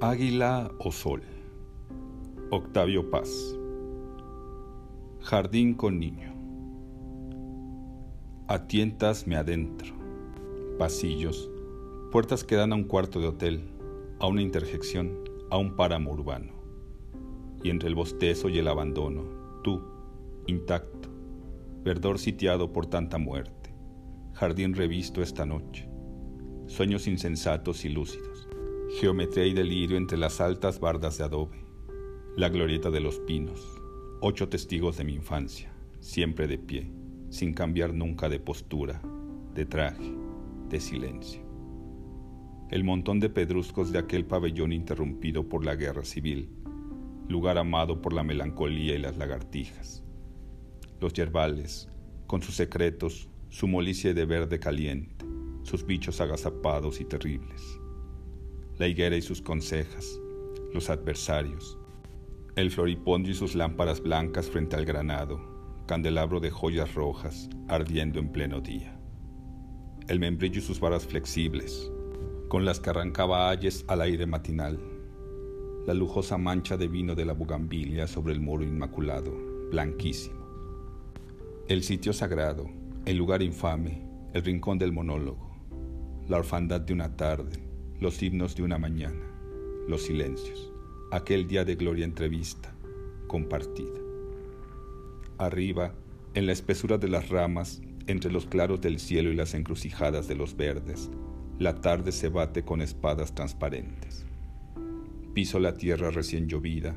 Águila o Sol. Octavio Paz. Jardín con niño. A tientas me adentro. Pasillos, puertas que dan a un cuarto de hotel, a una interjección, a un páramo urbano. Y entre el bostezo y el abandono, tú, intacto, verdor sitiado por tanta muerte, jardín revisto esta noche, sueños insensatos y lúcidos Geometría y delirio entre las altas bardas de adobe. La glorieta de los pinos. Ocho testigos de mi infancia, siempre de pie, sin cambiar nunca de postura, de traje, de silencio. El montón de pedruscos de aquel pabellón interrumpido por la guerra civil, lugar amado por la melancolía y las lagartijas. Los yerbales, con sus secretos, su molicie de verde caliente, sus bichos agazapados y terribles la higuera y sus consejas, los adversarios, el floripondio y sus lámparas blancas frente al granado, candelabro de joyas rojas ardiendo en pleno día, el membrillo y sus varas flexibles, con las que arrancaba ayes al aire matinal, la lujosa mancha de vino de la bugambilia sobre el muro inmaculado, blanquísimo, el sitio sagrado, el lugar infame, el rincón del monólogo, la orfandad de una tarde, los himnos de una mañana, los silencios, aquel día de gloria entrevista, compartida. Arriba, en la espesura de las ramas, entre los claros del cielo y las encrucijadas de los verdes, la tarde se bate con espadas transparentes. Piso la tierra recién llovida,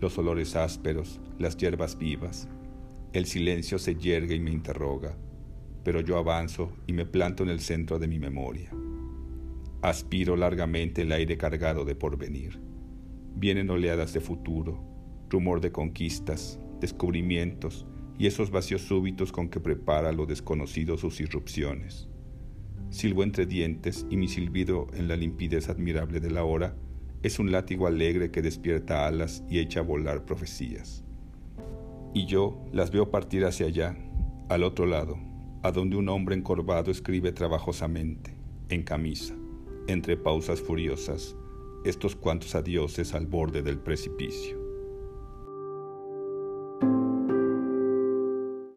los olores ásperos, las hierbas vivas. El silencio se yergue y me interroga, pero yo avanzo y me planto en el centro de mi memoria. Aspiro largamente el aire cargado de porvenir. Vienen oleadas de futuro, rumor de conquistas, descubrimientos y esos vacíos súbitos con que prepara lo desconocido sus irrupciones. Silbo entre dientes y mi silbido en la limpidez admirable de la hora es un látigo alegre que despierta alas y echa a volar profecías. Y yo las veo partir hacia allá, al otro lado, a donde un hombre encorvado escribe trabajosamente, en camisa entre pausas furiosas, estos cuantos adioses al borde del precipicio.